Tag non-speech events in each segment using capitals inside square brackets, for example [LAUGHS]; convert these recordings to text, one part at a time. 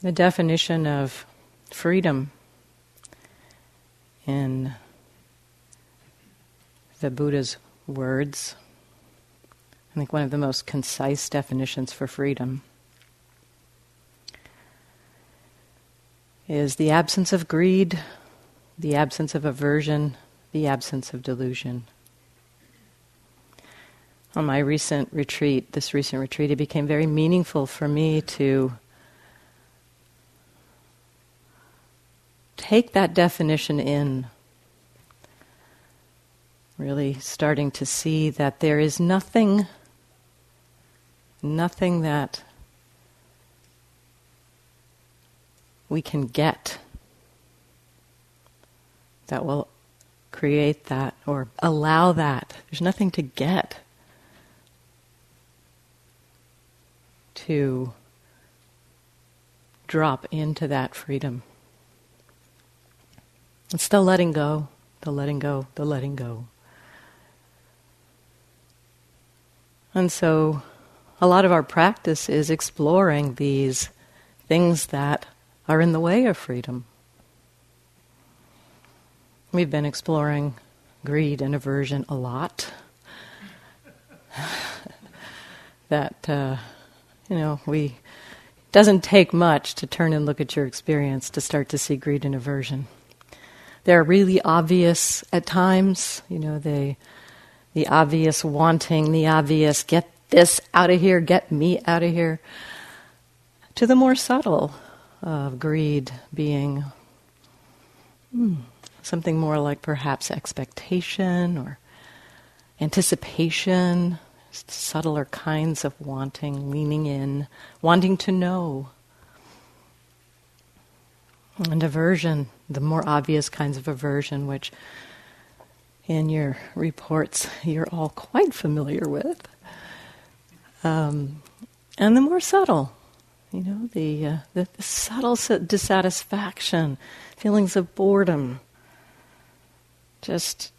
the definition of freedom in the Buddha's words. I think one of the most concise definitions for freedom is the absence of greed, the absence of aversion, the absence of delusion. On my recent retreat, this recent retreat, it became very meaningful for me to take that definition in. Really starting to see that there is nothing, nothing that we can get that will create that or allow that. There's nothing to get to drop into that freedom. It's the letting go, the letting go, the letting go. And so a lot of our practice is exploring these things that are in the way of freedom. We've been exploring greed and aversion a lot. [LAUGHS] that, uh, you know, we doesn't take much to turn and look at your experience to start to see greed and aversion. They're really obvious at times, you know, they the obvious wanting, the obvious get this out of here, get me out of here, to the more subtle of greed being hmm, something more like perhaps expectation or anticipation, subtler kinds of wanting, leaning in, wanting to know. And aversion, the more obvious kinds of aversion, which in your reports you're all quite familiar with. Um, and the more subtle, you know, the, uh, the, the subtle dissatisfaction, feelings of boredom. Just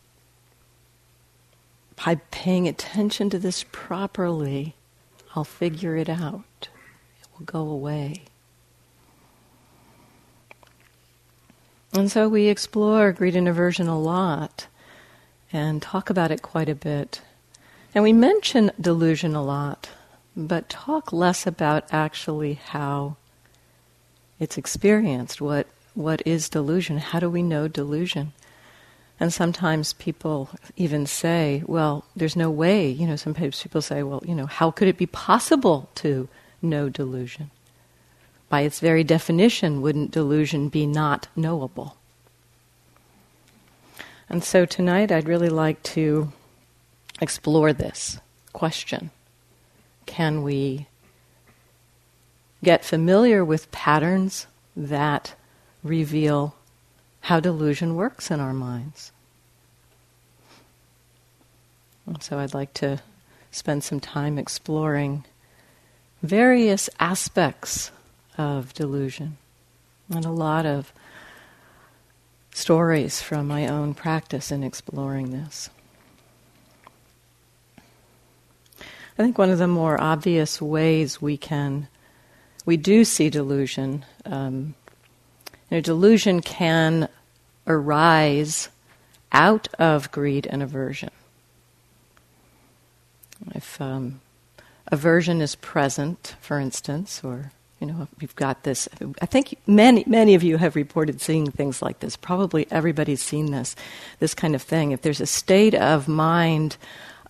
by paying attention to this properly, I'll figure it out. It will go away. And so we explore greed and aversion a lot and talk about it quite a bit. And we mention delusion a lot but talk less about actually how it's experienced. What what is delusion? How do we know delusion? And sometimes people even say, well, there's no way, you know, sometimes people say, well, you know, how could it be possible to know delusion? By its very definition, wouldn't delusion be not knowable? And so tonight I'd really like to explore this question can we get familiar with patterns that reveal how delusion works in our minds? And so I'd like to spend some time exploring various aspects of delusion and a lot of stories from my own practice in exploring this. I think one of the more obvious ways we can, we do see delusion. Um, you know, delusion can arise out of greed and aversion. If um, aversion is present, for instance, or you know, we've got this. I think many, many of you have reported seeing things like this. Probably everybody's seen this, this kind of thing. If there's a state of mind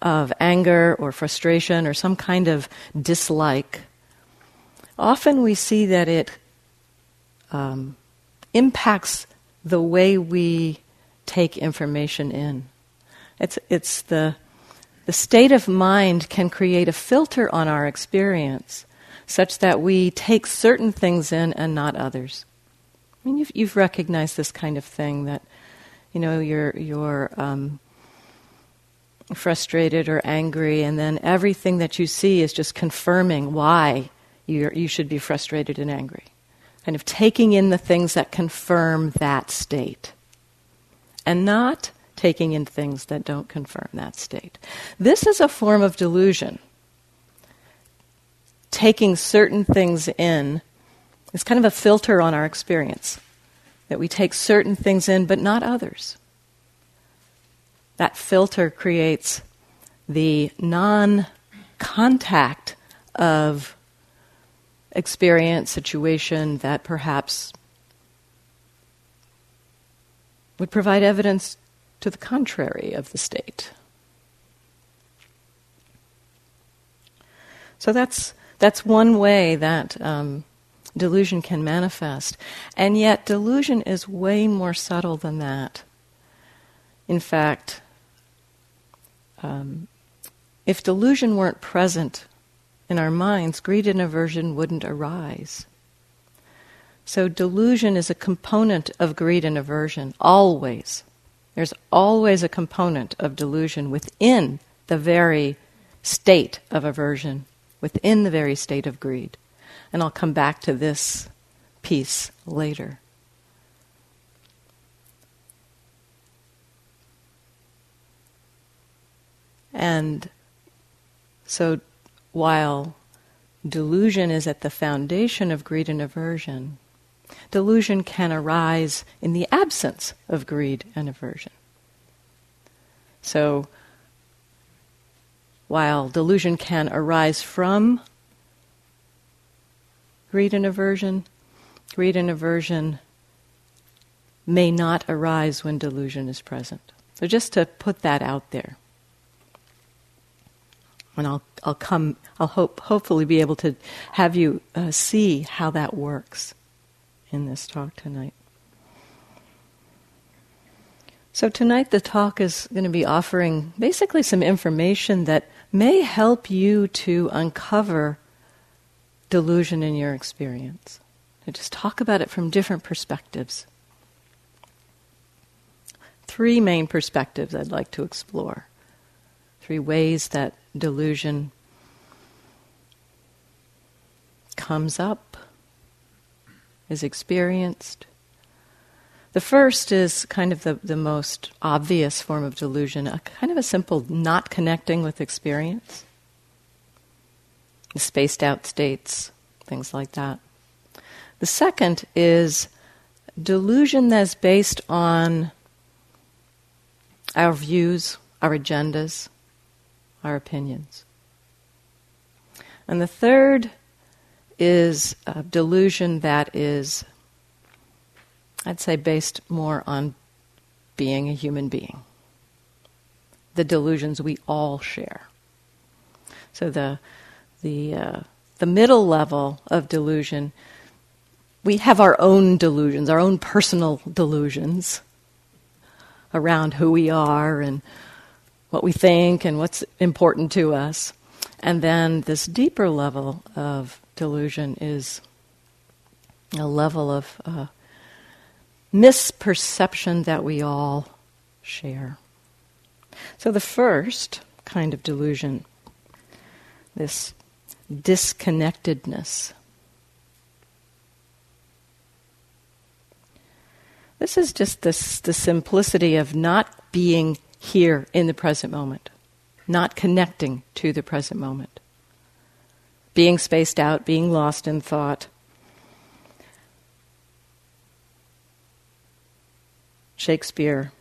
of anger or frustration or some kind of dislike, often we see that it um, impacts the way we take information in. It's, it's the, the state of mind can create a filter on our experience such that we take certain things in and not others. I mean, you've, you've recognized this kind of thing that, you know, you're um, frustrated or angry, and then everything that you see is just confirming why you you should be frustrated and angry. Kind of taking in the things that confirm that state, and not taking in things that don't confirm that state. This is a form of delusion. Taking certain things in It's kind of a filter on our experience that we take certain things in but not others. That filter creates the non contact of experience, situation that perhaps would provide evidence to the contrary of the state. So that's that's one way that um, delusion can manifest, and yet delusion is way more subtle than that. In fact, um, if delusion weren't present in our minds, greed and aversion wouldn't arise. So delusion is a component of greed and aversion, always. There's always a component of delusion within the very state of aversion, within the very state of greed. And I'll come back to this piece later. And so while delusion is at the foundation of greed and aversion, delusion can arise in the absence of greed and aversion. So, while delusion can arise from greed and aversion, greed and aversion may not arise when delusion is present. So, just to put that out there. And I'll, I'll come, I'll hope, hopefully be able to have you uh, see how that works in this talk tonight. So, tonight the talk is going to be offering basically some information that may help you to uncover delusion in your experience. Just talk about it from different perspectives. Three main perspectives I'd like to explore. Three ways that delusion comes up is experienced. The first is kind of the, the most obvious form of delusion, a kind of a simple not connecting with experience, the spaced out states, things like that. The second is delusion that's based on our views, our agendas, our opinions. And the third is delusion that is, I'd say, based more on being a human being. The delusions we all share. So the the uh, the middle level of delusion, we have our own delusions, our own personal delusions around who we are and what we think and what's important to us. And then this deeper level of delusion is a level of uh, misperception that we all share. So, the first kind of delusion, this disconnectedness, this is just this, the simplicity of not being here in the present moment, not connecting to the present moment being spaced out, being lost in thought. Shakespeare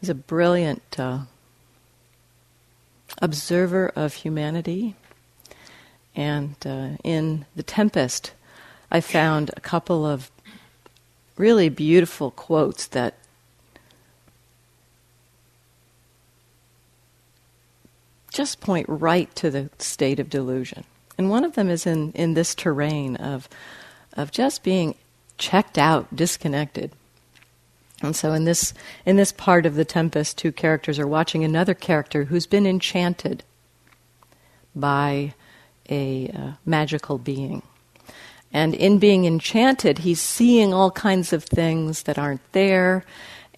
is a brilliant uh, observer of humanity. And uh, in The Tempest, I found a couple of really beautiful quotes that just point right to the state of delusion. And one of them is in, in this terrain of, of just being checked out, disconnected. And so in this, in this part of the Tempest, two characters are watching another character who's been enchanted by a uh, magical being. And in being enchanted, he's seeing all kinds of things that aren't there,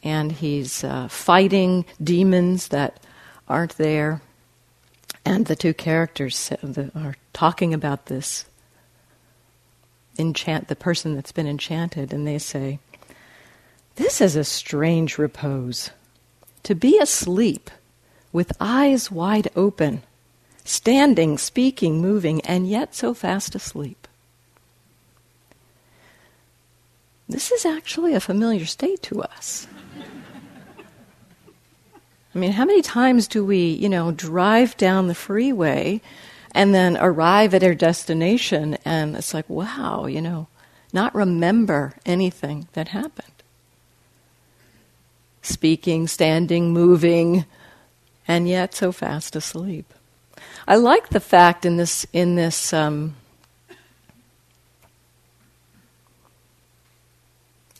and he's uh, fighting demons that aren't there. And the two characters are talking about this enchant the person that's been enchanted, and they say, "This is a strange repose. To be asleep, with eyes wide open, standing, speaking, moving, and yet so fast asleep." this is actually a familiar state to us. I mean, how many times do we, you know, drive down the freeway and then arrive at our destination and it's like, wow, you know, not remember anything that happened? Speaking, standing, moving, and yet so fast asleep. I like the fact in this in this um,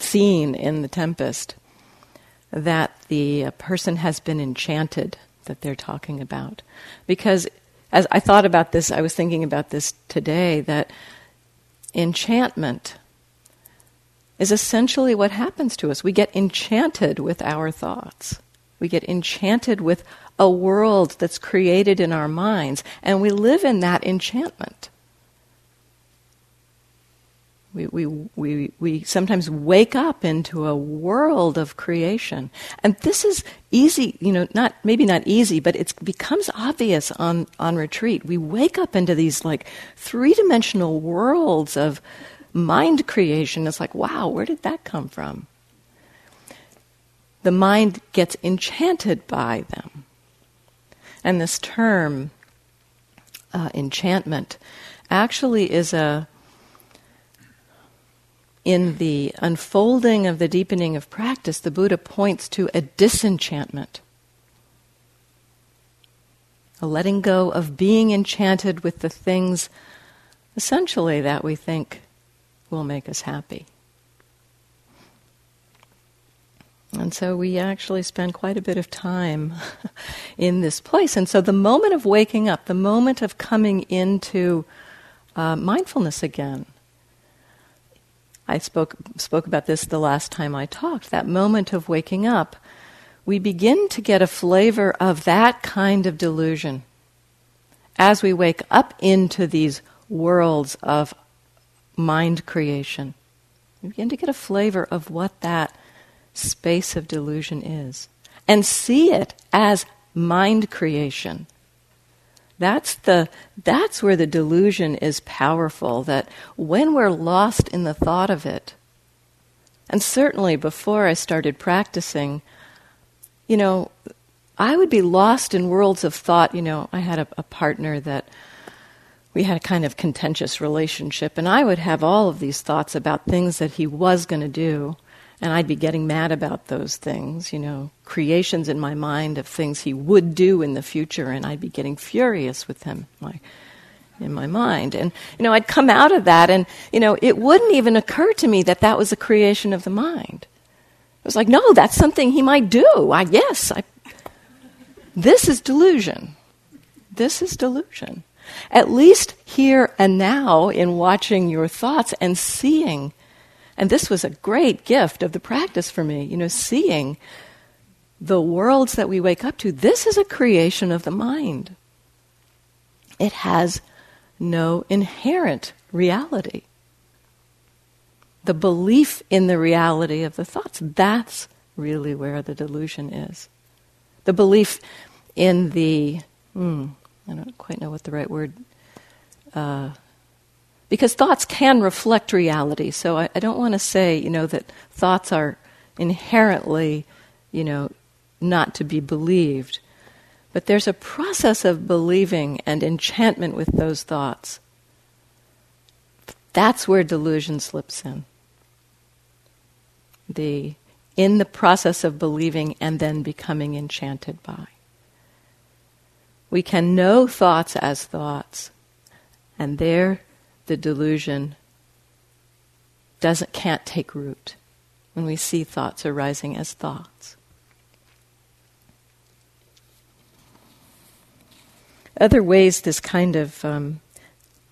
scene in the Tempest that the person has been enchanted that they're talking about. Because as I thought about this, I was thinking about this today that enchantment is essentially what happens to us. We get enchanted with our thoughts. We get enchanted with a world that's created in our minds, and we live in that enchantment. We, we, we, we sometimes wake up into a world of creation. And this is easy, you know, not, maybe not easy, but it becomes obvious on, on retreat. We wake up into these like three dimensional worlds of mind creation. is like, wow, where did that come from? The mind gets enchanted by them. And this term, uh, enchantment, actually is a in the unfolding of the deepening of practice, the Buddha points to a disenchantment, a letting go of being enchanted with the things essentially that we think will make us happy. And so we actually spend quite a bit of time [LAUGHS] in this place. And so the moment of waking up, the moment of coming into uh, mindfulness again, I spoke, spoke about this the last time I talked, that moment of waking up, we begin to get a flavor of that kind of delusion as we wake up into these worlds of mind creation. We begin to get a flavor of what that space of delusion is and see it as mind creation that's, the, that's where the delusion is powerful, that when we're lost in the thought of it, and certainly before I started practicing, you know, I would be lost in worlds of thought. You know, I had a, a partner that we had a kind of contentious relationship, and I would have all of these thoughts about things that he was going to do and I'd be getting mad about those things, you know, creations in my mind of things he would do in the future, and I'd be getting furious with him my, in my mind. And, you know, I'd come out of that, and, you know, it wouldn't even occur to me that that was a creation of the mind. It was like, no, that's something he might do. I guess. I, this is delusion. This is delusion. At least here and now, in watching your thoughts and seeing and this was a great gift of the practice for me, you know, seeing the worlds that we wake up to. This is a creation of the mind. It has no inherent reality. The belief in the reality of the thoughts, that's really where the delusion is. The belief in the, hmm, I don't quite know what the right word uh, because thoughts can reflect reality. So I, I don't want to say, you know, that thoughts are inherently, you know, not to be believed. But there's a process of believing and enchantment with those thoughts. That's where delusion slips in. The in the process of believing and then becoming enchanted by. We can know thoughts as thoughts, and there the delusion doesn't can't take root when we see thoughts arising as thoughts. Other ways this kind of um,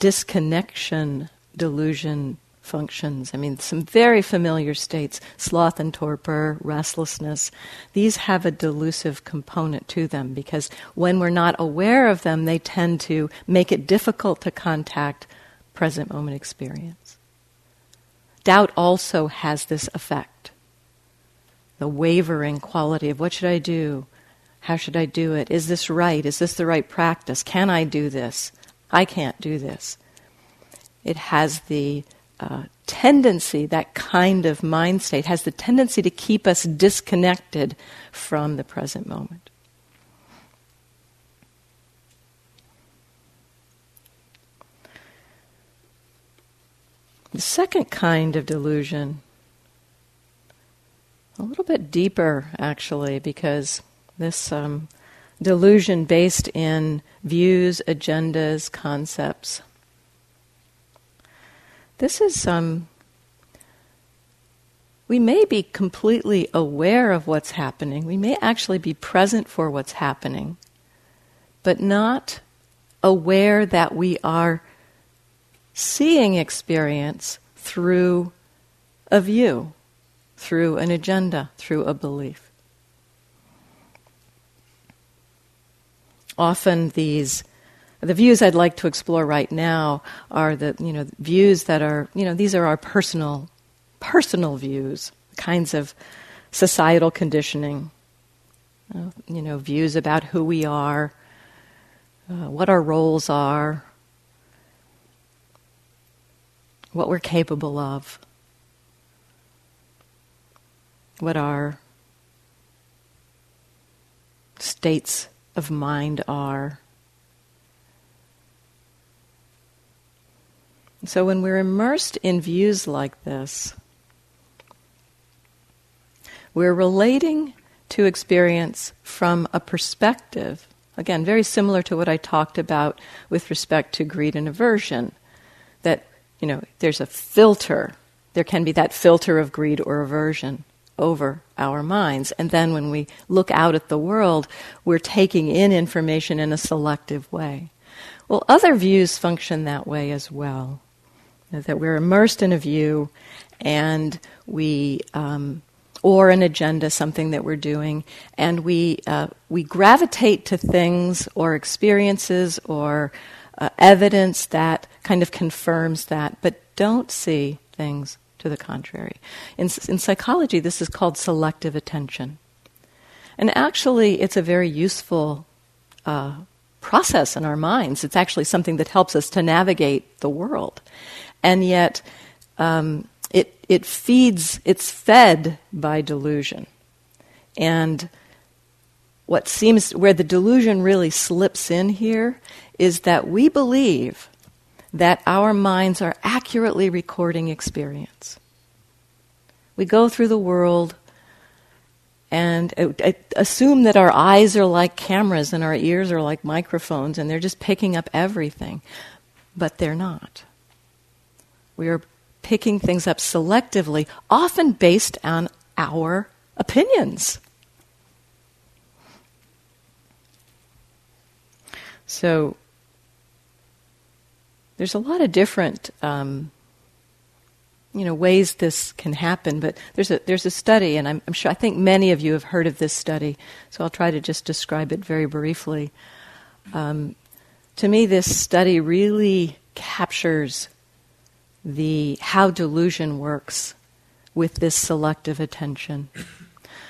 disconnection delusion functions. I mean, some very familiar states sloth and torpor, restlessness these have a delusive component to them because when we're not aware of them, they tend to make it difficult to contact present moment experience. Doubt also has this effect the wavering quality of what should I do? How should I do it? Is this right? Is this the right practice? Can I do this? I can't do this. It has the uh, tendency, that kind of mind state has the tendency to keep us disconnected from the present moment. The second kind of delusion, a little bit deeper actually, because this um, delusion based in views, agendas, concepts. This is um, we may be completely aware of what's happening. We may actually be present for what's happening, but not aware that we are seeing experience through a view, through an agenda, through a belief. Often these the views I'd like to explore right now are the you know views that are you know these are our personal personal views, kinds of societal conditioning, uh, you know views about who we are, uh, what our roles are, what we're capable of, what our states of mind are. So when we're immersed in views like this, we're relating to experience from a perspective, again, very similar to what I talked about with respect to greed and aversion, that you know, there's a filter. There can be that filter of greed or aversion over our minds. And then when we look out at the world, we're taking in information in a selective way. Well, other views function that way as well. That we're immersed in a view and we, um, or an agenda, something that we're doing, and we, uh, we gravitate to things or experiences or uh, evidence that kind of confirms that, but don't see things to the contrary. In, in psychology, this is called selective attention. And actually, it's a very useful uh, process in our minds. It's actually something that helps us to navigate the world. And yet, um, it, it feeds, it's fed by delusion. And what seems, where the delusion really slips in here is that we believe that our minds are accurately recording experience. We go through the world and assume that our eyes are like cameras and our ears are like microphones and they're just picking up everything. But they're not. We are picking things up selectively, often based on our opinions. So there's a lot of different, um, you know, ways this can happen. But there's a there's a study, and I'm, I'm, sure I think many of you have heard of this study. So I'll try to just describe it very briefly. Um, to me, this study really captures the how delusion works with this selective attention.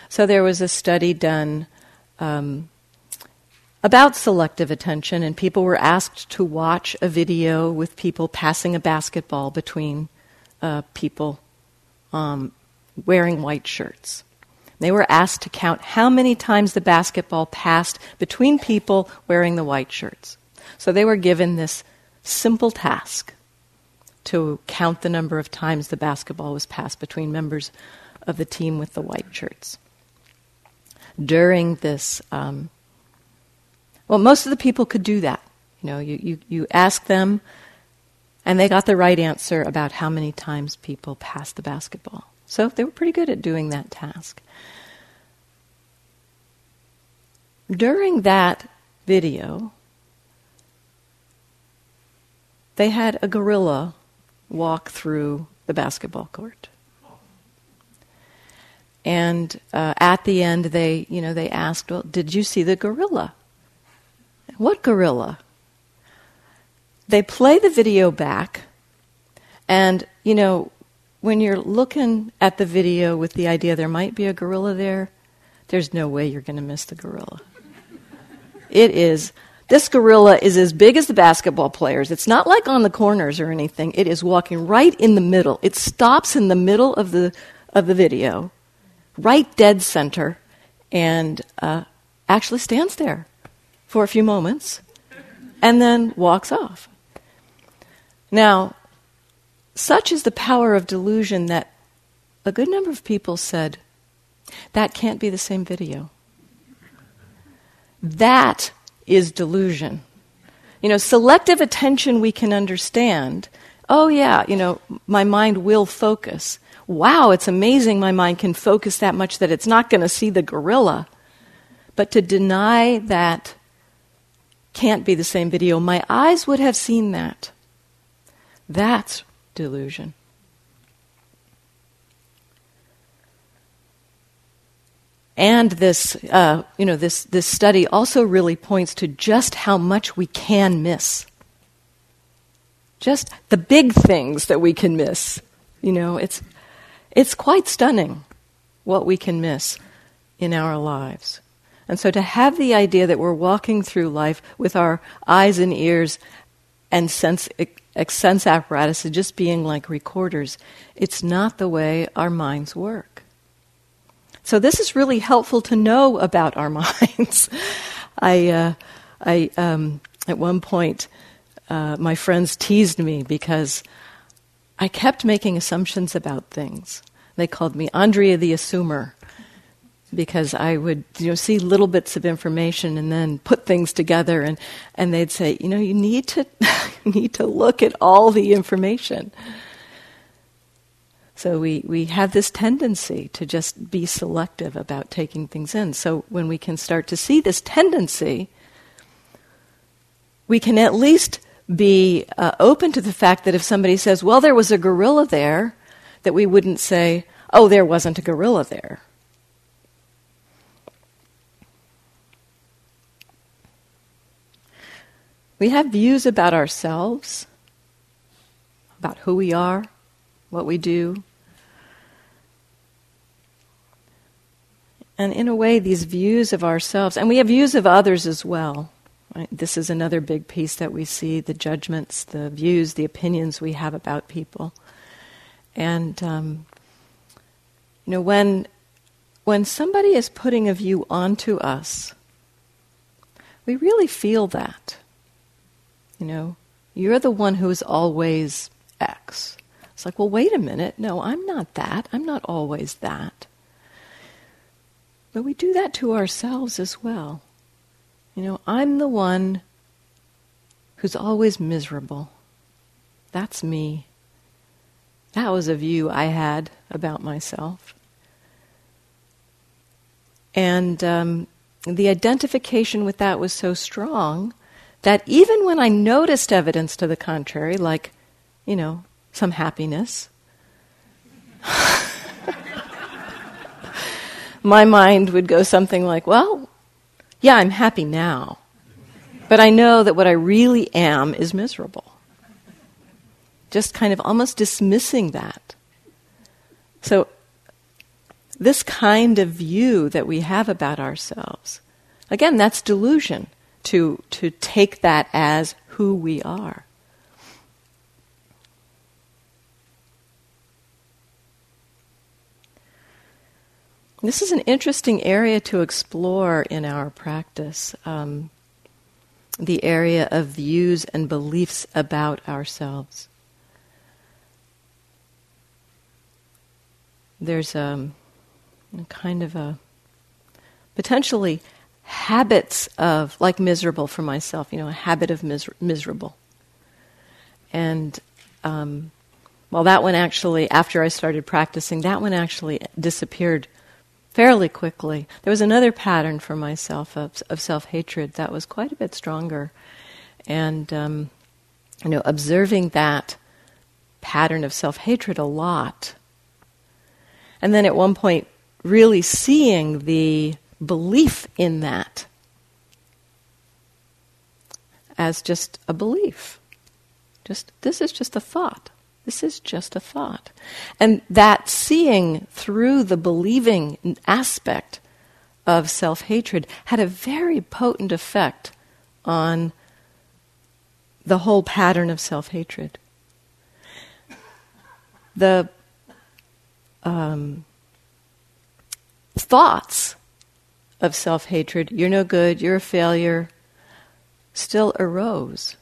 So there was a study done. Um, about selective attention, and people were asked to watch a video with people passing a basketball between uh, people um, wearing white shirts. They were asked to count how many times the basketball passed between people wearing the white shirts. So they were given this simple task to count the number of times the basketball was passed between members of the team with the white shirts. During this um, well, most of the people could do that. You know, you, you, you ask them, and they got the right answer about how many times people passed the basketball. So they were pretty good at doing that task. During that video, they had a gorilla walk through the basketball court. And uh, at the end, they, you know, they asked, "Well, did you see the gorilla?" What gorilla? They play the video back, and, you know, when you're looking at the video with the idea there might be a gorilla there, there's no way you're going to miss the gorilla. it is This gorilla is as big as the basketball players. It's not like on the corners or anything. It is walking right in the middle. It stops in the middle of the, of the video, right dead center, and uh, actually stands there for a few moments and then walks off. Now, such is the power of delusion that a good number of people said, that can't be the same video. That is delusion. You know, selective attention we can understand. Oh, yeah, you know, my mind will focus. Wow, it's amazing my mind can focus that much that it's not going to see the gorilla. But to deny that can't be the same video, my eyes would have seen that. That's delusion. And this, uh, you know, this, this study also really points to just how much we can miss. Just the big things that we can miss. You know, it's, it's quite stunning what we can miss in our lives. And so to have the idea that we're walking through life with our eyes and ears and sense, sense apparatus just being like recorders, it's not the way our minds work. So this is really helpful to know about our [LAUGHS] minds. I, uh, I um, at one point, uh, my friends teased me because I kept making assumptions about things. They called me Andrea the Assumer because I would you know see little bits of information and then put things together and, and they'd say, you know, you need to [LAUGHS] you need to look at all the information. So we, we have this tendency to just be selective about taking things in. So when we can start to see this tendency, we can at least be uh, open to the fact that if somebody says, well, there was a gorilla there, that we wouldn't say, oh, there wasn't a gorilla there. We have views about ourselves, about who we are, what we do, And in a way, these views of ourselves, and we have views of others as well. Right? This is another big piece that we see the judgments, the views, the opinions we have about people. And, um, you know, when, when somebody is putting a view onto us, we really feel that. You know, you're the one who is always X. It's like, well, wait a minute. No, I'm not that. I'm not always that. But we do that to ourselves as well. You know, I'm the one who's always miserable. That's me. That was a view I had about myself. And um, the identification with that was so strong that even when I noticed evidence to the contrary, like, you know, some happiness, my mind would go something like, well, yeah, I'm happy now. But I know that what I really am is miserable. Just kind of almost dismissing that. So, this kind of view that we have about ourselves, again, that's delusion to, to take that as who we are. This is an interesting area to explore in our practice um, the area of views and beliefs about ourselves. There's a, a kind of a potentially habits of, like miserable for myself, you know, a habit of miser- miserable. And um, well, that one actually, after I started practicing, that one actually disappeared fairly quickly. There was another pattern for myself of, of self hatred that was quite a bit stronger. And, um, you know, observing that pattern of self hatred a lot. And then at one point, really seeing the belief in that as just a belief. Just, this is just a thought. This is just a thought. And that seeing through the believing aspect of self hatred had a very potent effect on the whole pattern of self hatred. The um, thoughts of self hatred, you're no good, you're a failure, still arose.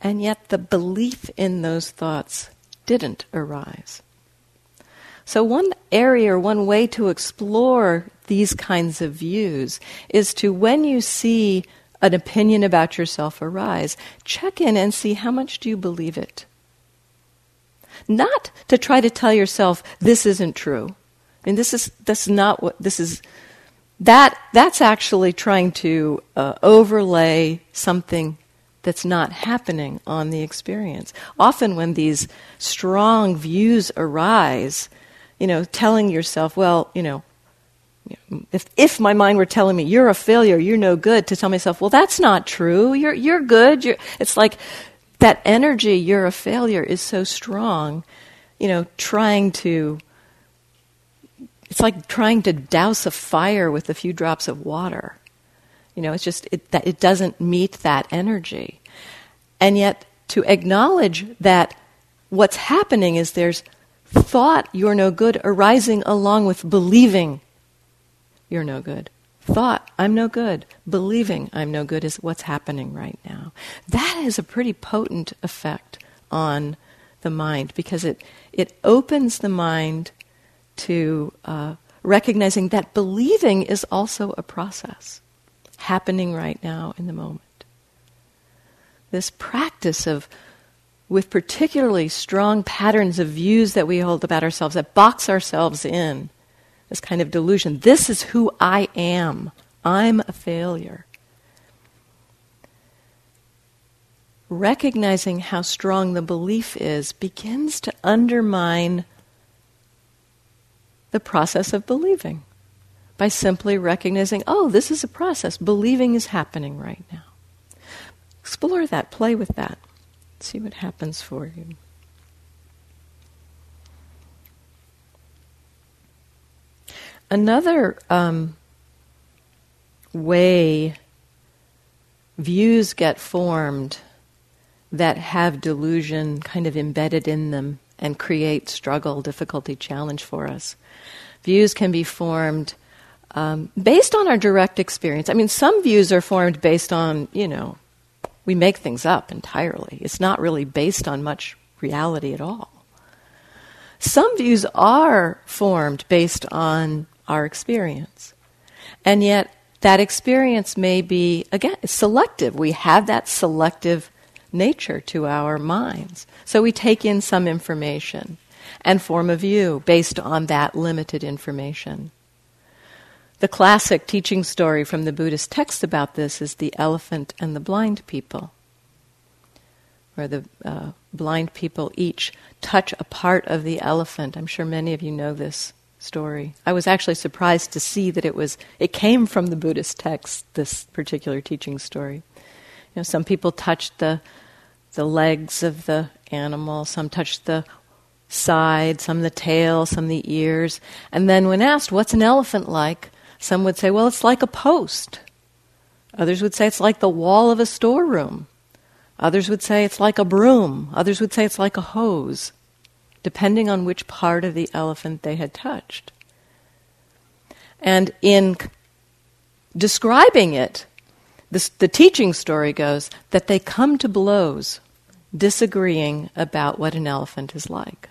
And yet the belief in those thoughts didn't arise. So, one area one way to explore these kinds of views is to, when you see an opinion about yourself arise, check in and see how much do you believe it. Not to try to tell yourself this isn't true. I mean, this is that's not what this is. That that's actually trying to uh, overlay something that's not happening on the experience. Often, when these strong views arise, you know, telling yourself, well, you know, if, if my mind were telling me you're a failure, you're no good, to tell myself, well, that's not true. You're you're good. You're, it's like that energy. You're a failure is so strong. You know, trying to. It's like trying to douse a fire with a few drops of water. You know, it's just it, that it doesn't meet that energy, and yet to acknowledge that what's happening is there's thought you're no good arising along with believing you're no good. Thought, I'm no good. Believing I'm no good is what's happening right now. That has a pretty potent effect on the mind because it, it opens the mind to uh, recognizing that believing is also a process happening right now in the moment. This practice of with particularly strong patterns of views that we hold about ourselves that box ourselves in this kind of delusion. This is who I am. I'm a failure. Recognizing how strong the belief is begins to undermine the process of believing by simply recognizing, oh, this is a process. Believing is happening right now. Explore that, play with that, see what happens for you. Another um, way views get formed that have delusion kind of embedded in them and create struggle, difficulty, challenge for us. Views can be formed um, based on our direct experience. I mean, some views are formed based on, you know, we make things up entirely. It's not really based on much reality at all. Some views are formed based on our experience. And yet, that experience may be, again, selective. We have that selective nature to our minds. So we take in some information and form a view based on that limited information. The classic teaching story from the Buddhist text about this is the elephant and the blind people, where the uh, blind people each touch a part of the elephant. I'm sure many of you know this story. I was actually surprised to see that it was it came from the Buddhist text. This particular teaching story. You know, some people touched the the legs of the animal, some touched the side, some the tail, some the ears, and then when asked, "What's an elephant like?" Some would say, "Well, it's like a post." Others would say it's like the wall of a storeroom. Others would say it's like a broom. Others would say it's like a hose depending on which part of the elephant they had touched. And in describing it, this, the teaching story goes that they come to blows, disagreeing about what an elephant is like.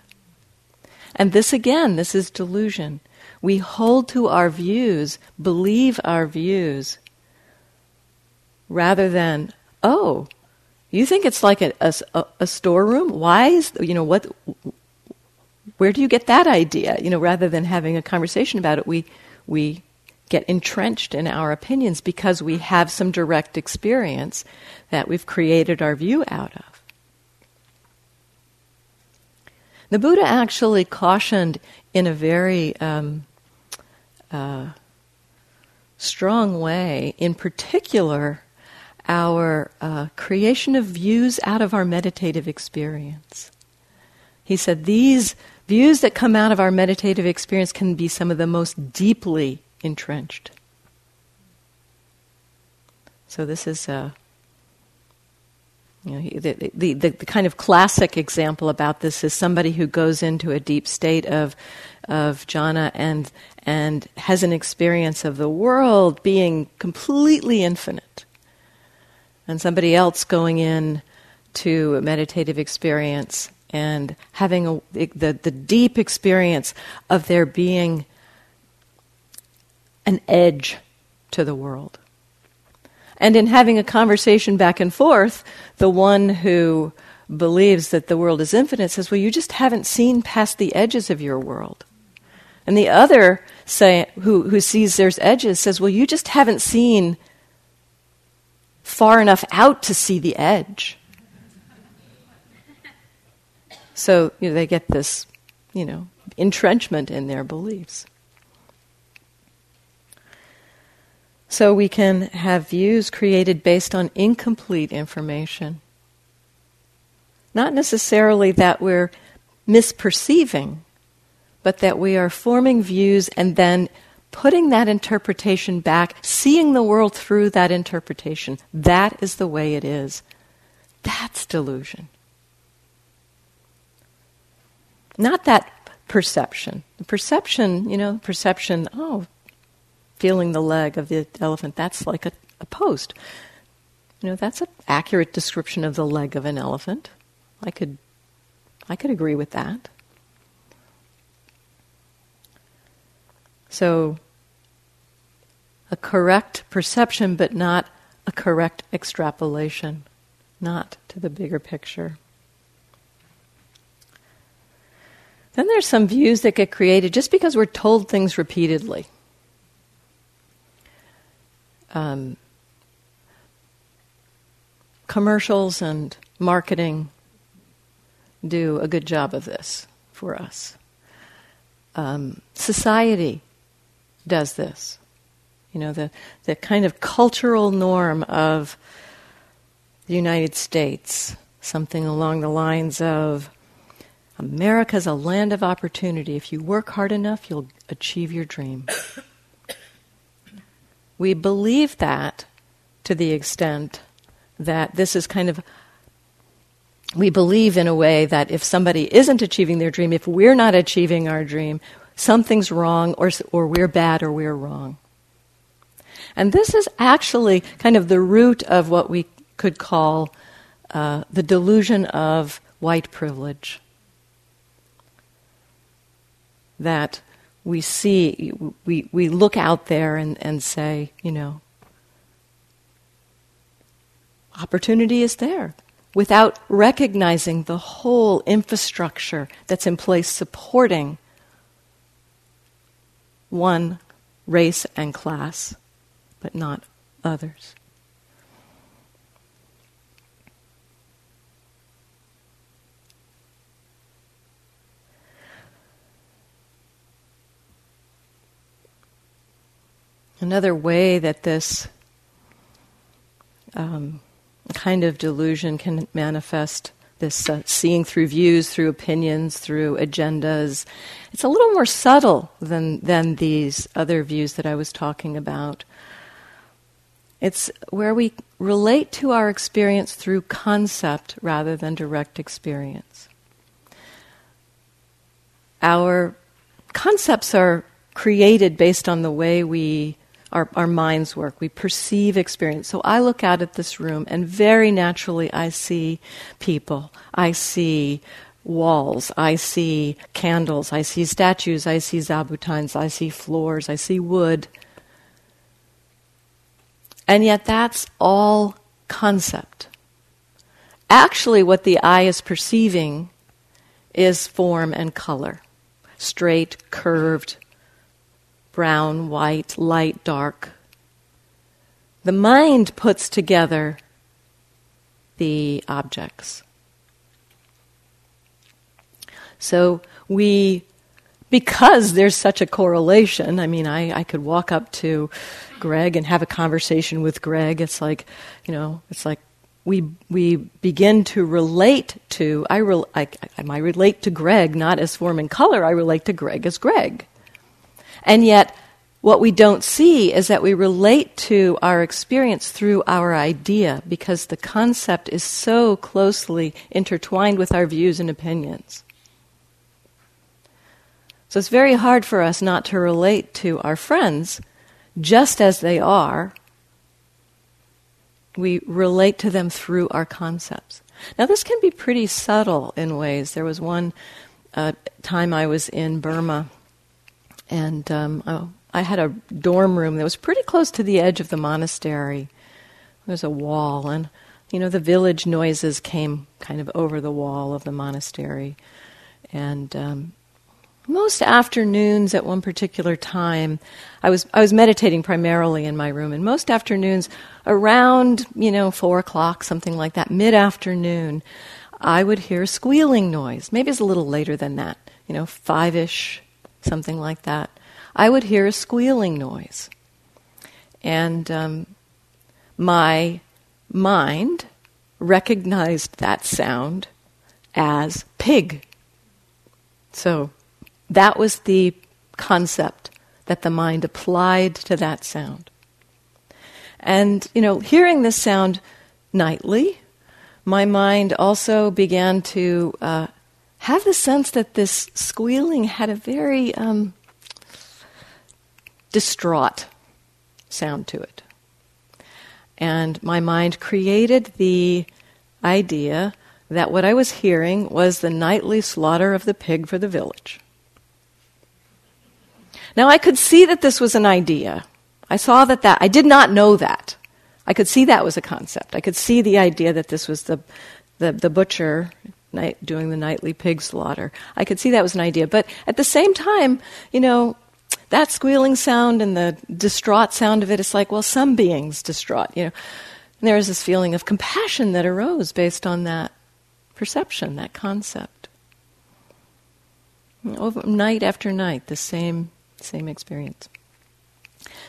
And this again, this is delusion. We hold to our views, believe our views, rather than, oh, you think it's like a, a, a storeroom? Why is, you know, what, where do you get that idea? You know, rather than having a conversation about it, we, we get entrenched in our opinions because we have some direct experience that we've created our view out of. The Buddha actually cautioned in a very um, uh, strong way, in particular, our uh, creation of views out of our meditative experience. He said, These Views that come out of our meditative experience can be some of the most deeply entrenched. So this is a you know, the, the, the, the, kind of classic example about this is somebody who goes into a deep state of, of jhana and, and has an experience of the world being completely infinite. And somebody else going in to a meditative experience and having a, the, the deep experience of there being an edge to the world. And in having a conversation back and forth, the one who believes that the world is infinite says, Well, you just haven't seen past the edges of your world. And the other say, who, who sees there's edges says, Well, you just haven't seen far enough out to see the edge. So you know, they get this, you know, entrenchment in their beliefs. So we can have views created based on incomplete information. Not necessarily that we're misperceiving, but that we are forming views and then putting that interpretation back, seeing the world through that interpretation. That is the way it is. That's delusion. Not that perception. The perception, you know, perception, oh, feeling the leg of the elephant, that's like a, a post. You know, that's an accurate description of the leg of an elephant. I could, I could agree with that. So, a correct perception, but not a correct extrapolation, not to the bigger picture. Then there's some views that get created just because we're told things repeatedly um, commercials and marketing do a good job of this for us. Um, society does this. You know, the, the kind of cultural norm of the United States, something along the lines of America's a land of opportunity. If you work hard enough, you'll achieve your dream. We believe that to the extent that this is kind of we believe in a way that if somebody isn't achieving their dream, if we're not achieving our dream, something's wrong or, or we're bad or we're wrong. And this is actually kind of the root of what we could call uh, the delusion of white privilege. That we see, we, we look out there and, and say, you know, opportunity is there without recognizing the whole infrastructure that's in place supporting one race and class, but not others. Another way that this um, kind of delusion can manifest this uh, seeing through views, through opinions, through agendas. It's a little more subtle than, than these other views that I was talking about. It's where we relate to our experience through concept rather than direct experience. Our concepts are created based on the way we our, our minds work. We perceive experience. So I look out at this room and very naturally I see people. I see walls. I see candles. I see statues. I see zabutons. I see floors. I see wood. And yet that's all concept. Actually, what the eye is perceiving is form and color straight, curved, brown, white, light, dark. The mind puts together the objects. So we, because there's such a correlation, I mean, I, I could walk up to Greg and have a conversation with Greg. It's like, you know, it's like we we begin to relate to I, re, I, I relate to Greg not as form and color. I relate to Greg as Greg. And yet, what we don't see is that we relate to our experience through our idea because the concept is so closely intertwined with our views and opinions. So it's very hard for us not to relate to our friends just as they are. We relate to them through our concepts. Now, this can be pretty subtle in ways. There was one uh, time I was in Burma, and um, oh, I had a dorm room that was pretty close to the edge of the monastery. There was a wall, and you know the village noises came kind of over the wall of the monastery, and um, most afternoons at one particular time i was i was meditating primarily in my room and most afternoons around you know four o'clock something like that mid-afternoon i would hear a squealing noise maybe it's a little later than that you know five-ish something like that i would hear a squealing noise and um, my mind recognized that sound as pig so that was the concept that the mind applied to that sound. And, you know, hearing this sound nightly, my mind also began to uh, have the sense that this squealing had a very um, distraught sound to it. And my mind created the idea that what I was hearing was the nightly slaughter of the pig for the village. Now I could see that this was an idea. I saw that that, I did not know that. I could see that was a concept. I could see the idea that this was the, the, the butcher night, doing the nightly pig slaughter. I could see that was an idea. But at the same time, you know, that squealing sound and the distraught sound of it, it's like, well, some beings distraught, you know. And there was this feeling of compassion that arose based on that perception, that concept. Over, night after night, the same same experience.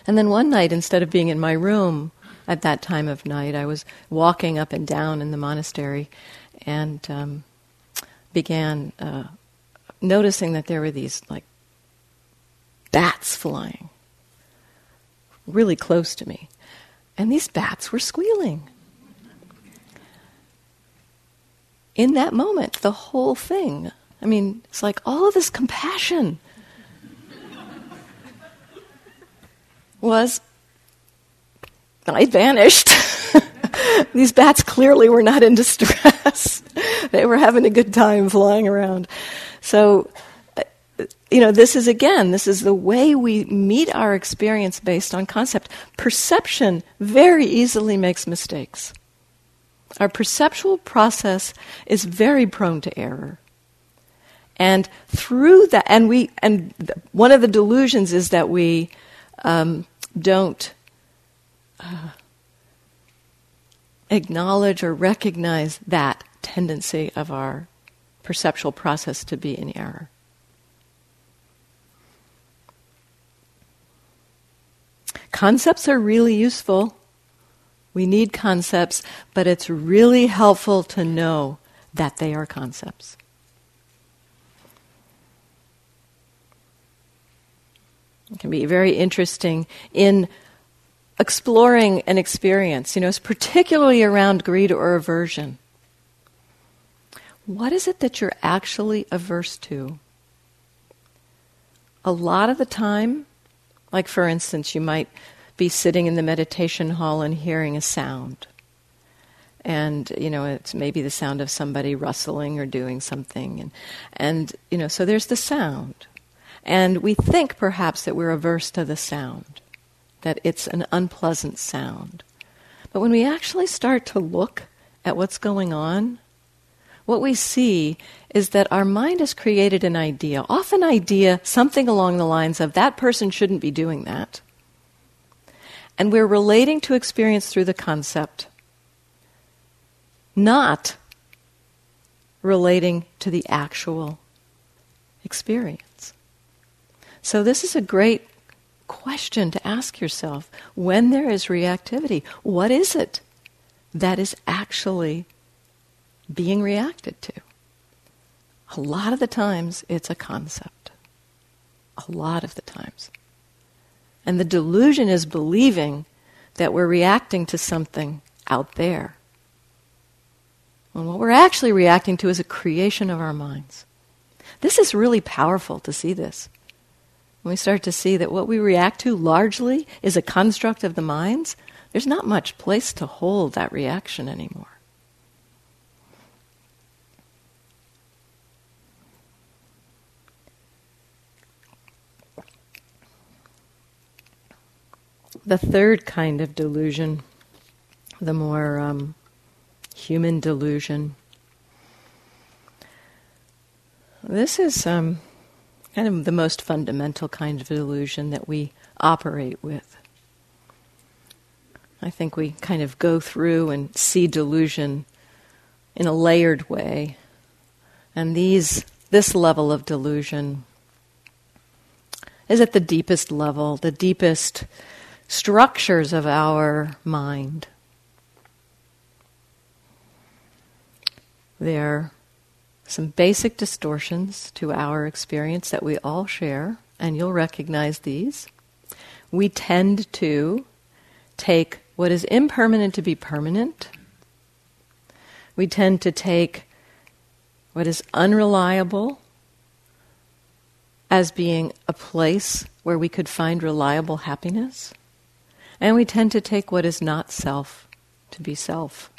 And then one night, instead of being in my room at that time of night, I was walking up and down in the monastery and um, began uh, noticing that there were these like bats flying really close to me. And these bats were squealing. In that moment, the whole thing, I mean, it's like all of this compassion was I vanished. [LAUGHS] [LAUGHS] These bats clearly were not in distress. [LAUGHS] they were having a good time flying around. So, uh, you know, this is again, this is the way we meet our experience based on concept. Perception very easily makes mistakes. Our perceptual process is very prone to error. And through that, and we, and one of the delusions is that we um, don't uh, acknowledge or recognize that tendency of our perceptual process to be in error. Concepts are really useful. We need concepts, but it's really helpful to know that they are concepts. It can be very interesting in exploring an experience, you know, particularly around greed or aversion. What is it that you're actually averse to? A lot of the time, like for instance, you might be sitting in the meditation hall and hearing a sound. And, you know, it's maybe the sound of somebody rustling or doing something. And, and you know, so there's the sound. And we think perhaps that we're averse to the sound, that it's an unpleasant sound. But when we actually start to look at what's going on, what we see is that our mind has created an idea, often idea something along the lines of that person shouldn't be doing that. And we're relating to experience through the concept, not relating to the actual experience. So, this is a great question to ask yourself. When there is reactivity, what is it that is actually being reacted to? A lot of the times, it's a concept. A lot of the times. And the delusion is believing that we're reacting to something out there. When what we're actually reacting to is a creation of our minds. This is really powerful to see this. When we start to see that what we react to largely is a construct of the minds, there's not much place to hold that reaction anymore. The third kind of delusion, the more um, human delusion, this is um, kind of the most fundamental kind of delusion that we operate with. I think we kind of go through and see delusion in a layered way. And these, this level of delusion is at the deepest level, the deepest structures of our mind. They're some basic distortions to our experience that we all share, and you'll recognize these. We tend to take what is impermanent to be permanent. We tend to take what is unreliable as being a place where we could find reliable happiness. And we tend to take what is not self to be self.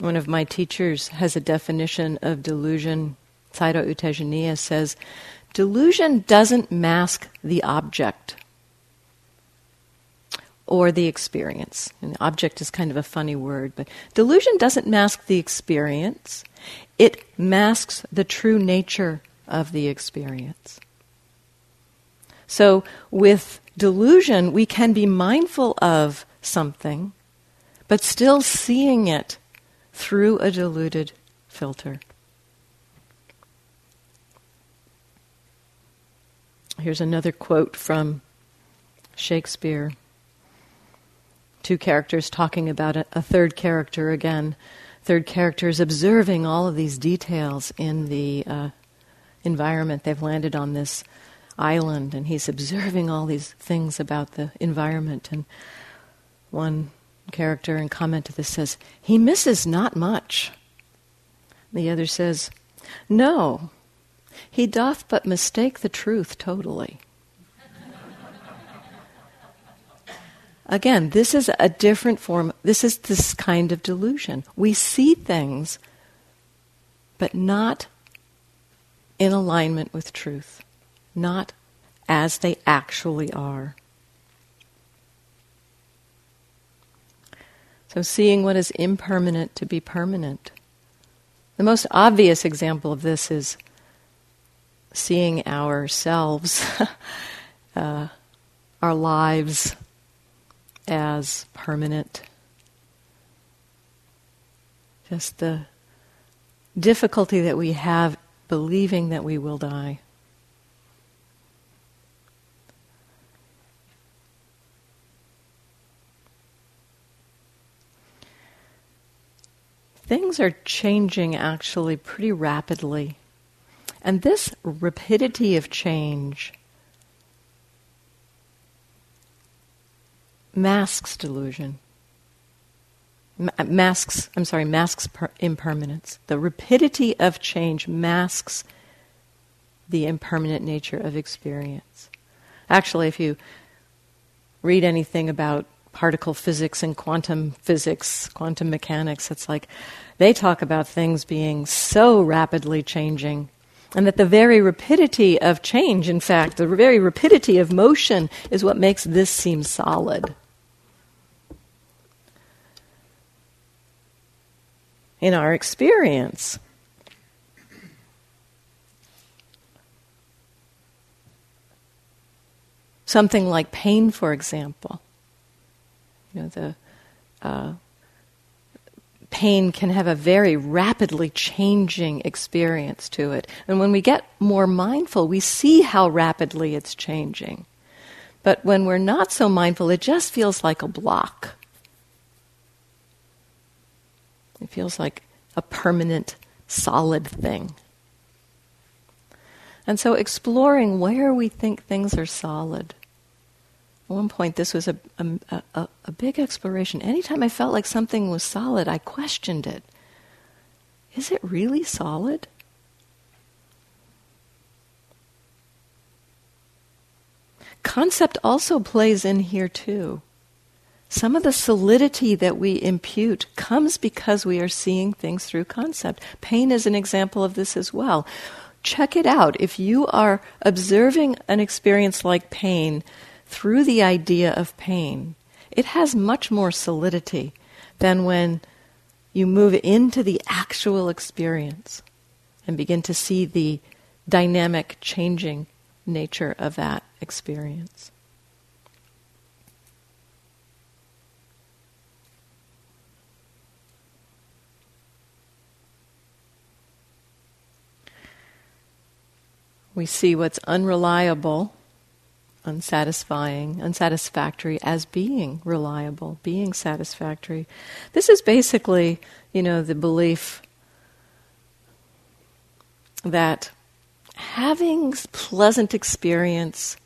One of my teachers has a definition of delusion. Sayadaw U Tejaniya says, delusion doesn't mask the object or the experience. And object is kind of a funny word, but delusion doesn't mask the experience. It masks the true nature of the experience. So with delusion, we can be mindful of something, but still seeing it through a diluted filter. Here's another quote from Shakespeare. Two characters talking about a, a, third character again. Third character is observing all of these details in the uh, environment. They've landed on this island, and he's observing all these things about the environment. And one character and comment to this says, He misses not much. The other says, No, he doth but mistake the truth totally. [LAUGHS] Again, this is a different form, this is this kind of delusion. We see things, but not in alignment with truth, not as they actually are. So, seeing what is impermanent to be permanent. The most obvious example of this is seeing ourselves, [LAUGHS] uh, our lives as permanent. Just the difficulty that we have believing that we will die. Things are changing actually pretty rapidly. And this rapidity of change masks delusion. Uh, masks, I'm sorry, masks per- impermanence. The rapidity of change masks the impermanent nature of experience. Actually, if you read anything about particle physics and quantum physics, quantum mechanics. It's like they talk about things being so rapidly changing. And that the very rapidity of change, in fact, the very rapidity of motion is what makes this seem solid. In our experience, something like pain, for example you know, the uh, pain can have a very rapidly changing experience to it. And when we get more mindful, we see how rapidly it's changing. But when we're not so mindful, it just feels like a block. It feels like a permanent, solid thing. And so exploring where we think things are solid. At one point, this was a, a, a, a big exploration. Anytime I felt like something was solid, I questioned it. Is it really solid? Concept also plays in here too. Some of the solidity that we impute comes because we are seeing things through concept. Pain is an example of this as well. Check it out. If you are observing an experience like pain through the idea of pain, it has much more solidity than when you move into the actual experience and begin to see the dynamic, changing nature of that experience. We see what's unreliable, unsatisfying, unsatisfactory as being reliable, being satisfactory. This is basically, you know, the belief that having pleasant experience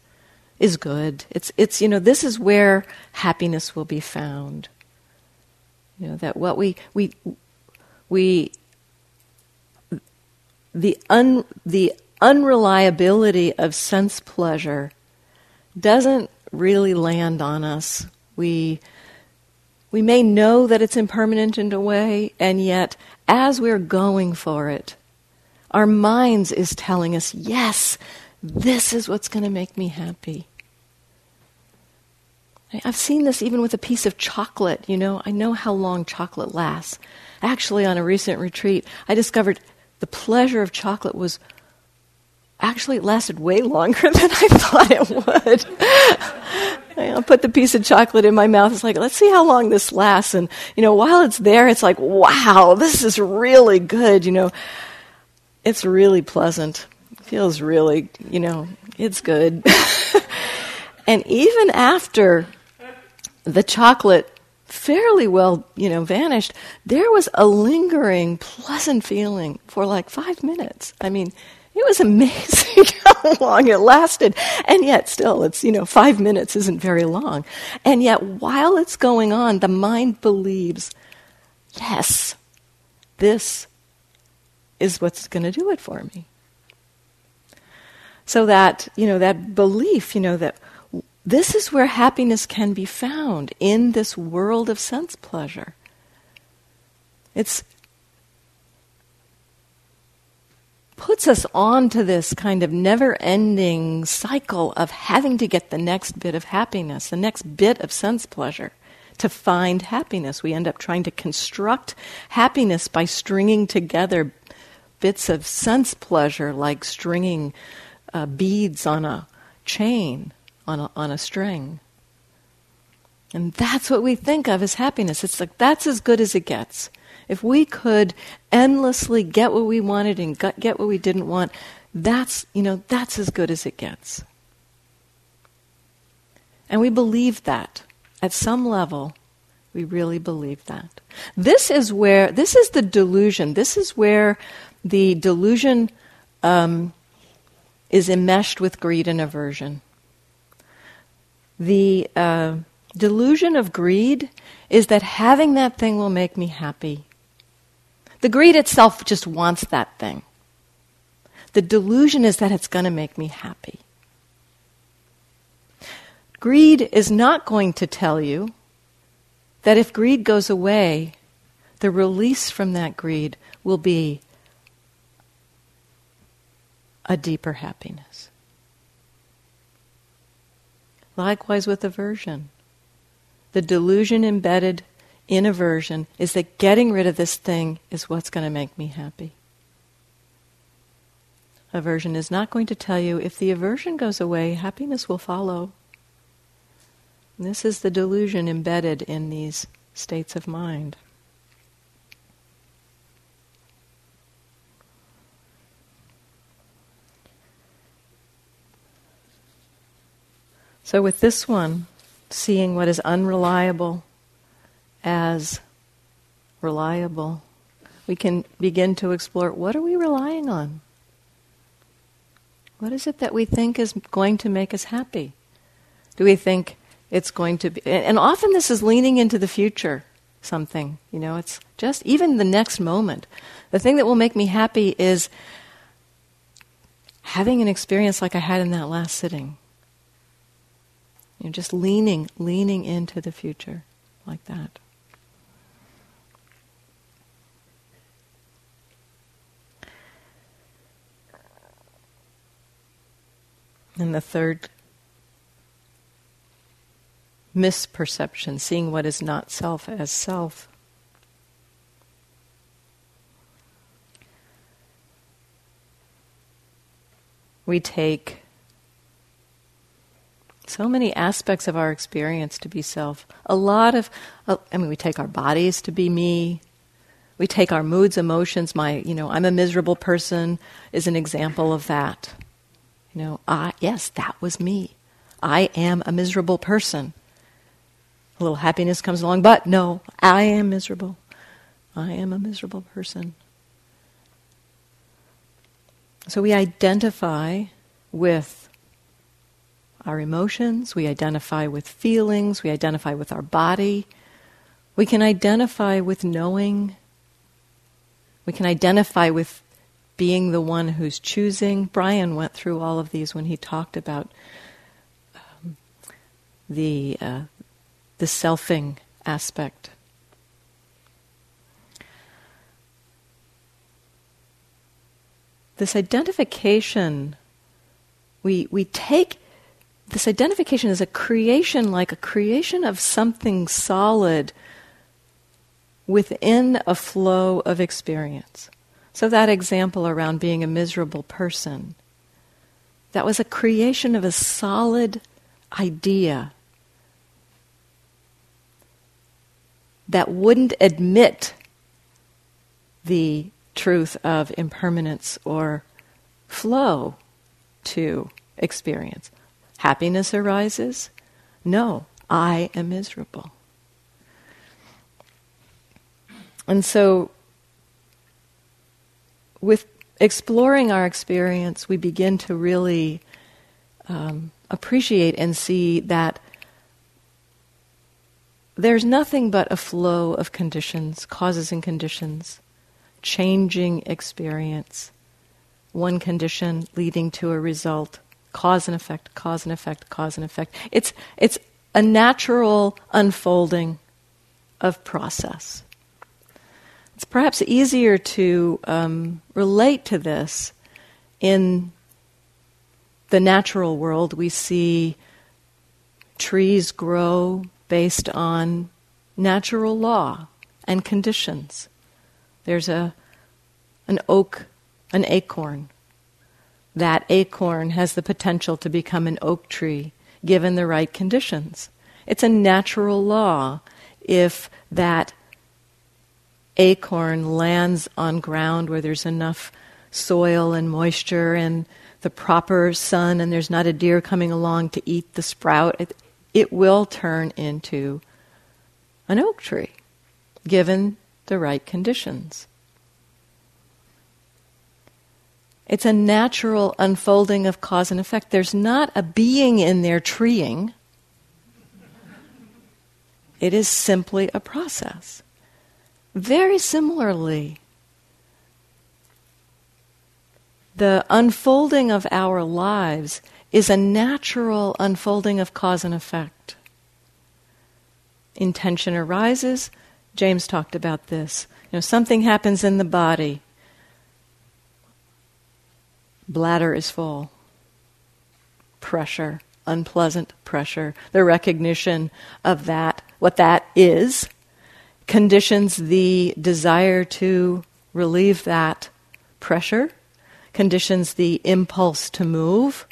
is good. It's it's you know this is where happiness will be found. You know that what we we we the un the unreliability of sense pleasure doesn't really land on us. We we may know that it's impermanent in a way, and yet as we're going for it, our minds is telling us, yes, this is what's going to make me happy. I've seen this even with a piece of chocolate, you know. I know how long chocolate lasts. Actually, on a recent retreat, I discovered the pleasure of chocolate was actually it lasted way longer [LAUGHS] than I thought it would. [LAUGHS] I put the piece of chocolate in my mouth. It's like, let's see how long this lasts. And, you know, while it's there, it's like, wow, this is really good. You know, it's really pleasant. It feels really, you know, it's good. [LAUGHS] and even after the chocolate fairly well, you know, vanished, there was a lingering, pleasant feeling for like five minutes. I mean, it was amazing [LAUGHS] how long it lasted. And yet, still, it's, you know, five minutes isn't very long. And yet, while it's going on, the mind believes, yes, this is what's going to do it for me. So that, you know, that belief, you know, that this is where happiness can be found in this world of sense pleasure. It's puts us on to this kind of never ending cycle of having to get the next bit of happiness, the next bit of sense pleasure to find happiness. We end up trying to construct happiness by stringing together bits of sense pleasure, like stringing uh, beads on a chain, on a, on a string. And that's what we think of as happiness. It's like that's as good as it gets. If we could endlessly get what we wanted and get what we didn't want, that's, you know, that's as good as it gets. And we believe that. At some level, we really believe that. This is where, this is the delusion. This is where the delusion um, is enmeshed with greed and aversion. The uh, delusion of greed is that having that thing will make me happy. The greed itself just wants that thing. The delusion is that it's going to make me happy. Greed is not going to tell you that if greed goes away, the release from that greed will be a deeper happiness. Likewise with aversion. The delusion embedded in aversion is that getting rid of this thing is what's going to make me happy. Aversion is not going to tell you if the aversion goes away, happiness will follow. And this is the delusion embedded in these states of mind. So, with this one, seeing what is unreliable as reliable, we can begin to explore what are we relying on? What is it that we think is going to make us happy? Do we think it's going to be. And often this is leaning into the future, something. You know, it's just even the next moment. The thing that will make me happy is having an experience like I had in that last sitting. You know, just leaning, leaning into the future like that. And the third misperception, seeing what is not self as self. We take so many aspects of our experience to be self. A lot of, uh, I mean, we take our bodies to be me. We take our moods, emotions. My, you know, I'm a miserable person is an example of that. You know, I, yes, that was me. I am a miserable person. A little happiness comes along, but no, I am miserable. I am a miserable person. So we identify with our emotions, we identify with feelings, we identify with our body. We can identify with knowing. We can identify with being the one who's choosing. Brian went through all of these when he talked about um, the uh, the selfing aspect. This identification, we, we take this identification as a creation, like a creation of something solid within a flow of experience. So, that example around being a miserable person, that was a creation of a solid idea that wouldn't admit the truth of impermanence or flow to experience. Happiness arises. No, I am miserable. And so, with exploring our experience, we begin to really um, appreciate and see that there's nothing but a flow of conditions, causes and conditions, changing experience, one condition leading to a result, cause and effect, cause and effect, cause and effect. It's, it's a natural unfolding of process. It's perhaps easier to um, relate to this in the natural world. We see trees grow, based on natural law and conditions. There's a, an oak, an acorn. That acorn has the potential to become an oak tree given the right conditions. It's a natural law if that acorn lands on ground where there's enough soil and moisture and the proper sun and there's not a deer coming along to eat the sprout it will turn into an oak tree, given the right conditions. It's a natural unfolding of cause and effect. There's not a being in there treeing. It is simply a process. Very similarly, the unfolding of our lives is a natural unfolding of cause and effect. Intention arises. James talked about this. You know, something happens in the body. Bladder is full. Pressure, unpleasant pressure. The recognition of that, what that is, conditions the desire to relieve that pressure, conditions the impulse to move,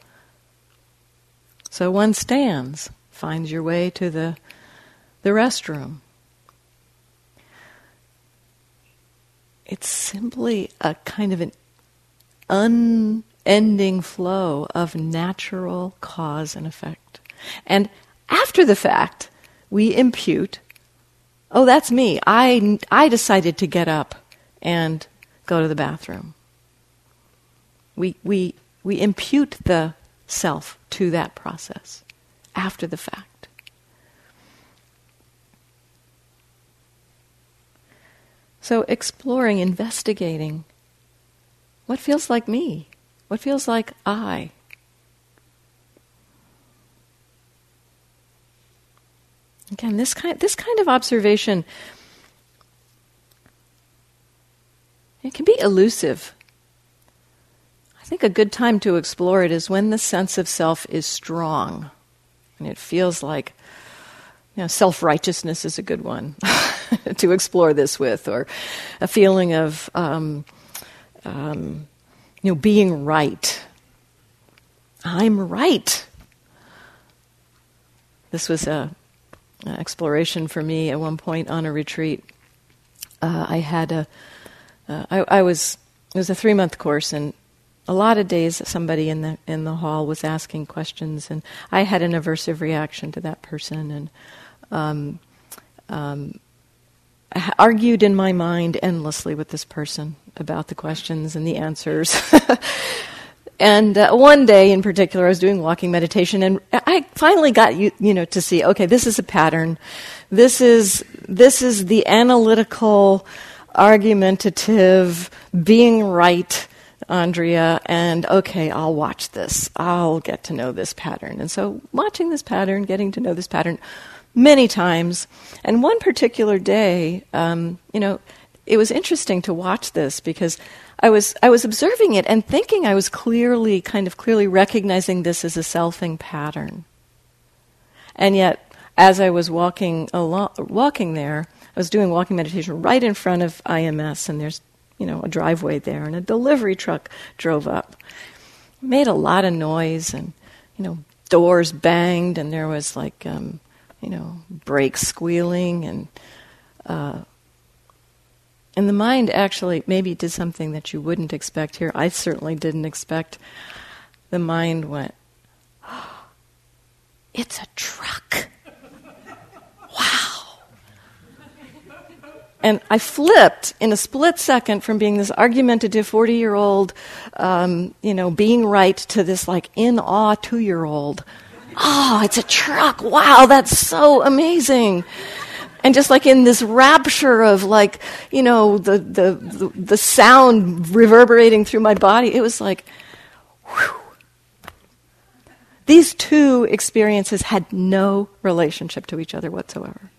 so one stands, finds your way to the, the restroom. It's simply a kind of an unending flow of natural cause and effect. And after the fact, we impute, oh, that's me. I, I decided to get up and go to the bathroom. We, we we impute the self to that process after the fact. So, exploring, investigating what feels like me? What feels like I? Again, this kind, this kind of observation it can be elusive. I think a good time to explore it is when the sense of self is strong and it feels like you know, self righteousness is a good one [LAUGHS] to explore this with, or a feeling of um, um, you know being right. I'm right. This was a, exploration for me at one point on a retreat. Uh, I had a, uh, I, I was it was a three month course, and a lot of days somebody in the in the hall was asking questions, and I had an aversive reaction to that person, and um, um, argued in my mind endlessly with this person about the questions and the answers. [LAUGHS] and uh, one day in particular, I was doing walking meditation, and I finally got you, you know, to see. Okay, this is a pattern. This is this is the analytical, argumentative, being right Andrea, and okay, I'll watch this. I'll get to know this pattern. And so, watching this pattern, getting to know this pattern many times. And one particular day, um, you know, it was interesting to watch this because I was I was observing it and thinking I was clearly, kind of clearly recognizing this as a selfing pattern. And yet, as I was walking along, walking there, I was doing walking meditation right in front of IMS, and there's you know, a driveway there, and a delivery truck drove up. Made a lot of noise, and you know, doors banged, and there was like, um, you know, brakes squealing, and uh, and the mind actually maybe did something that you wouldn't expect here. I certainly didn't expect. The mind went, oh, [GASPS] "It's a truck." [LAUGHS] Wow. And I flipped in a split second from being this argumentative 40 year old, um, you know, being right to this like in awe two year old. Oh, it's a truck. Wow, that's so amazing. And just like in this rapture of like, you know, the, the, the, the sound reverberating through my body, it was like, whew. These two experiences had no relationship to each other whatsoever.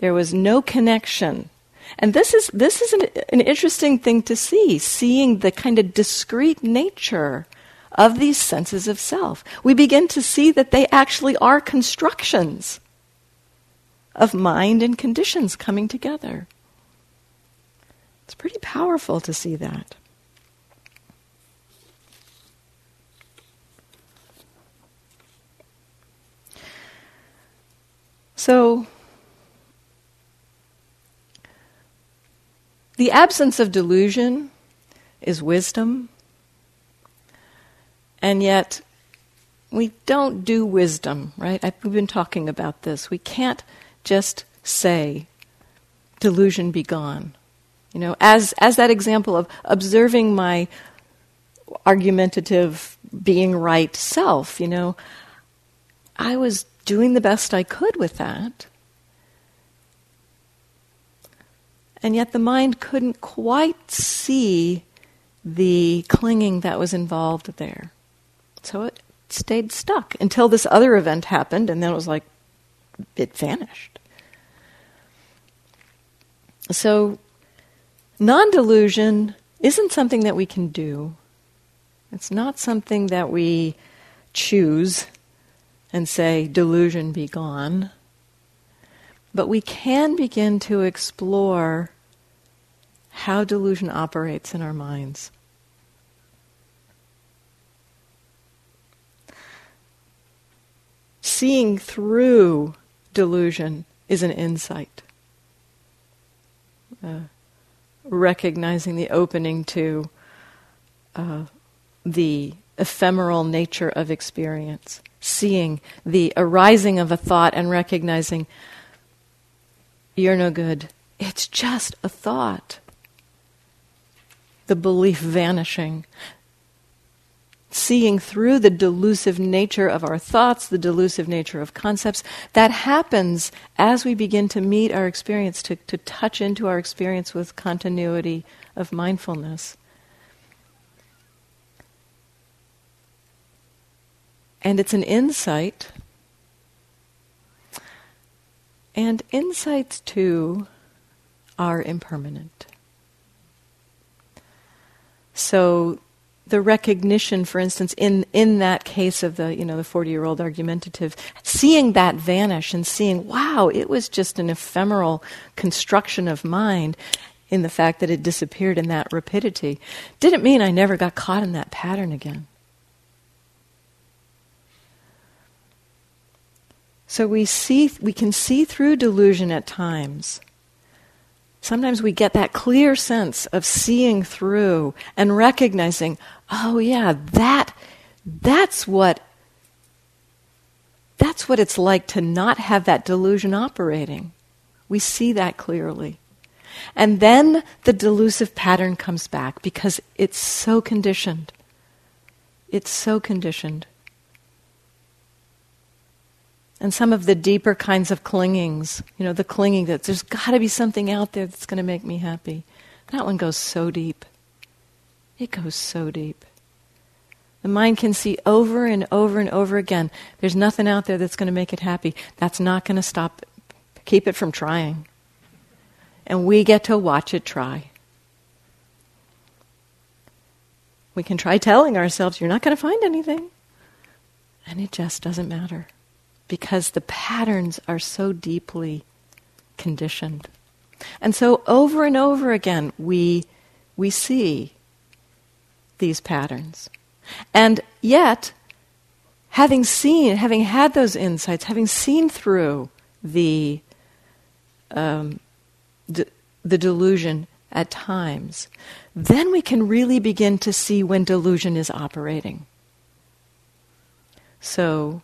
There was no connection. And this is, this is an, an interesting thing to see, seeing the kind of discrete nature of these senses of self. We begin to see that they actually are constructions of mind and conditions coming together. It's pretty powerful to see that. So, The absence of delusion is wisdom, and yet we don't do wisdom, right? I've, we've been talking about this. We can't just say, delusion be gone. You know, as, as that example of observing my argumentative, being right self, you know, I was doing the best I could with that. And yet the mind couldn't quite see the clinging that was involved there. So it stayed stuck until this other event happened, and then it was like it vanished. So, non delusion isn't something that we can do. It's not something that we choose and say, delusion be gone. But we can begin to explore how delusion operates in our minds. Seeing through delusion is an insight. Uh, recognizing the opening to uh, the ephemeral nature of experience, seeing the arising of a thought and recognizing you're no good. It's just a thought. The belief vanishing. Seeing through the delusive nature of our thoughts, the delusive nature of concepts, that happens as we begin to meet our experience, to, to touch into our experience with continuity of mindfulness. And it's an insight. And insights, too, are impermanent. So the recognition, for instance, in, in that case of the, you know, the 40 year old argumentative, seeing that vanish and seeing, wow, it was just an ephemeral construction of mind in the fact that it disappeared in that rapidity, didn't mean I never got caught in that pattern again. So we see we can see through delusion at times. Sometimes we get that clear sense of seeing through and recognizing, oh yeah, that that's what that's what it's like to not have that delusion operating. We see that clearly. And then the delusive pattern comes back because it's so conditioned. It's so conditioned. And some of the deeper kinds of clingings, you know, the clinging that there's got to be something out there that's going to make me happy. That one goes so deep. It goes so deep. The mind can see over and over and over again there's nothing out there that's going to make it happy. That's not going to stop, keep it from trying. And we get to watch it try. We can try telling ourselves, you're not going to find anything. And it just doesn't matter because the patterns are so deeply conditioned. And so over and over again, we, we see these patterns. And yet, having seen, having had those insights, having seen through the, um, d- the delusion at times, then we can really begin to see when delusion is operating. So,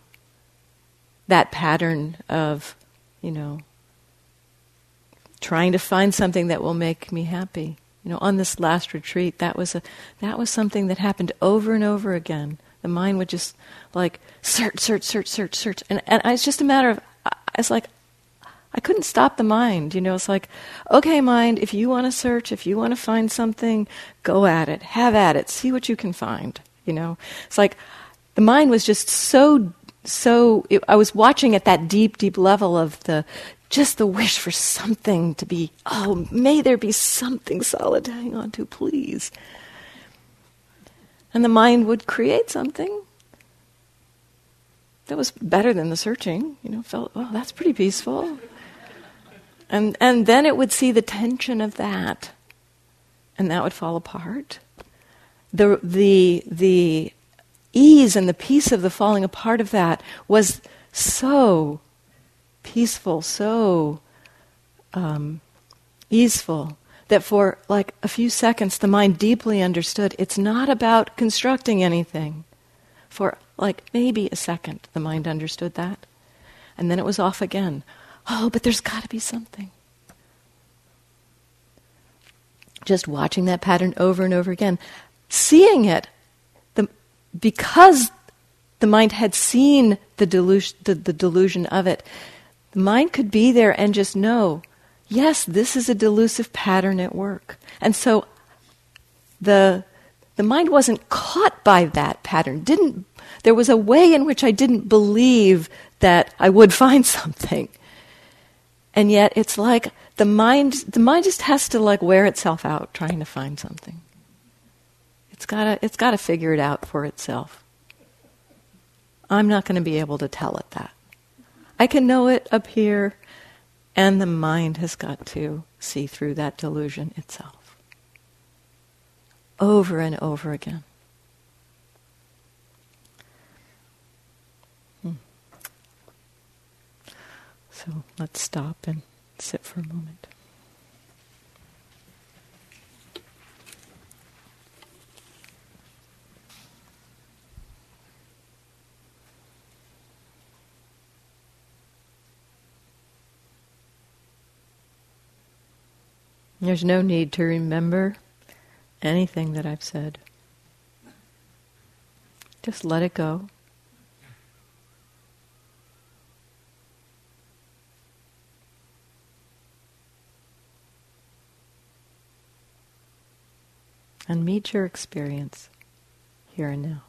that pattern of, you know, trying to find something that will make me happy. You know, on this last retreat, that was a that was something that happened over and over again. The mind would just like search, search, search, search, search, and and it's just a matter of it's like I couldn't stop the mind. You know, it's like, okay, mind, if you want to search, if you want to find something, go at it, have at it, see what you can find. You know, it's like the mind was just so so it, I was watching at that deep, deep level of the just the wish for something to be. Oh, may there be something solid to hang on to, please. And the mind would create something that was better than the searching. You know, felt oh, that's pretty peaceful. And and then it would see the tension of that, and that would fall apart. The the the ease and the peace of the falling apart of that was so peaceful, so um, easeful that for like a few seconds the mind deeply understood it's not about constructing anything. For like maybe a second the mind understood that. And then it was off again. Oh, but there's got to be something. Just watching that pattern over and over again, seeing it because the mind had seen the delusion, the, the delusion of it, the mind could be there and just know, yes, this is a delusive pattern at work. And so the, the mind wasn't caught by that pattern. Didn't, there was a way in which I didn't believe that I would [LAUGHS] find something. And yet it's like the mind, the mind just has to like wear itself out trying to find something. It's got it's to figure it out for itself. I'm not going to be able to tell it that. I can know it up here, and the mind has got to see through that delusion itself. Over and over again. Hmm. So let's stop and sit for a moment. There's no need to remember anything that I've said. Just let it go. And meet your experience here and now.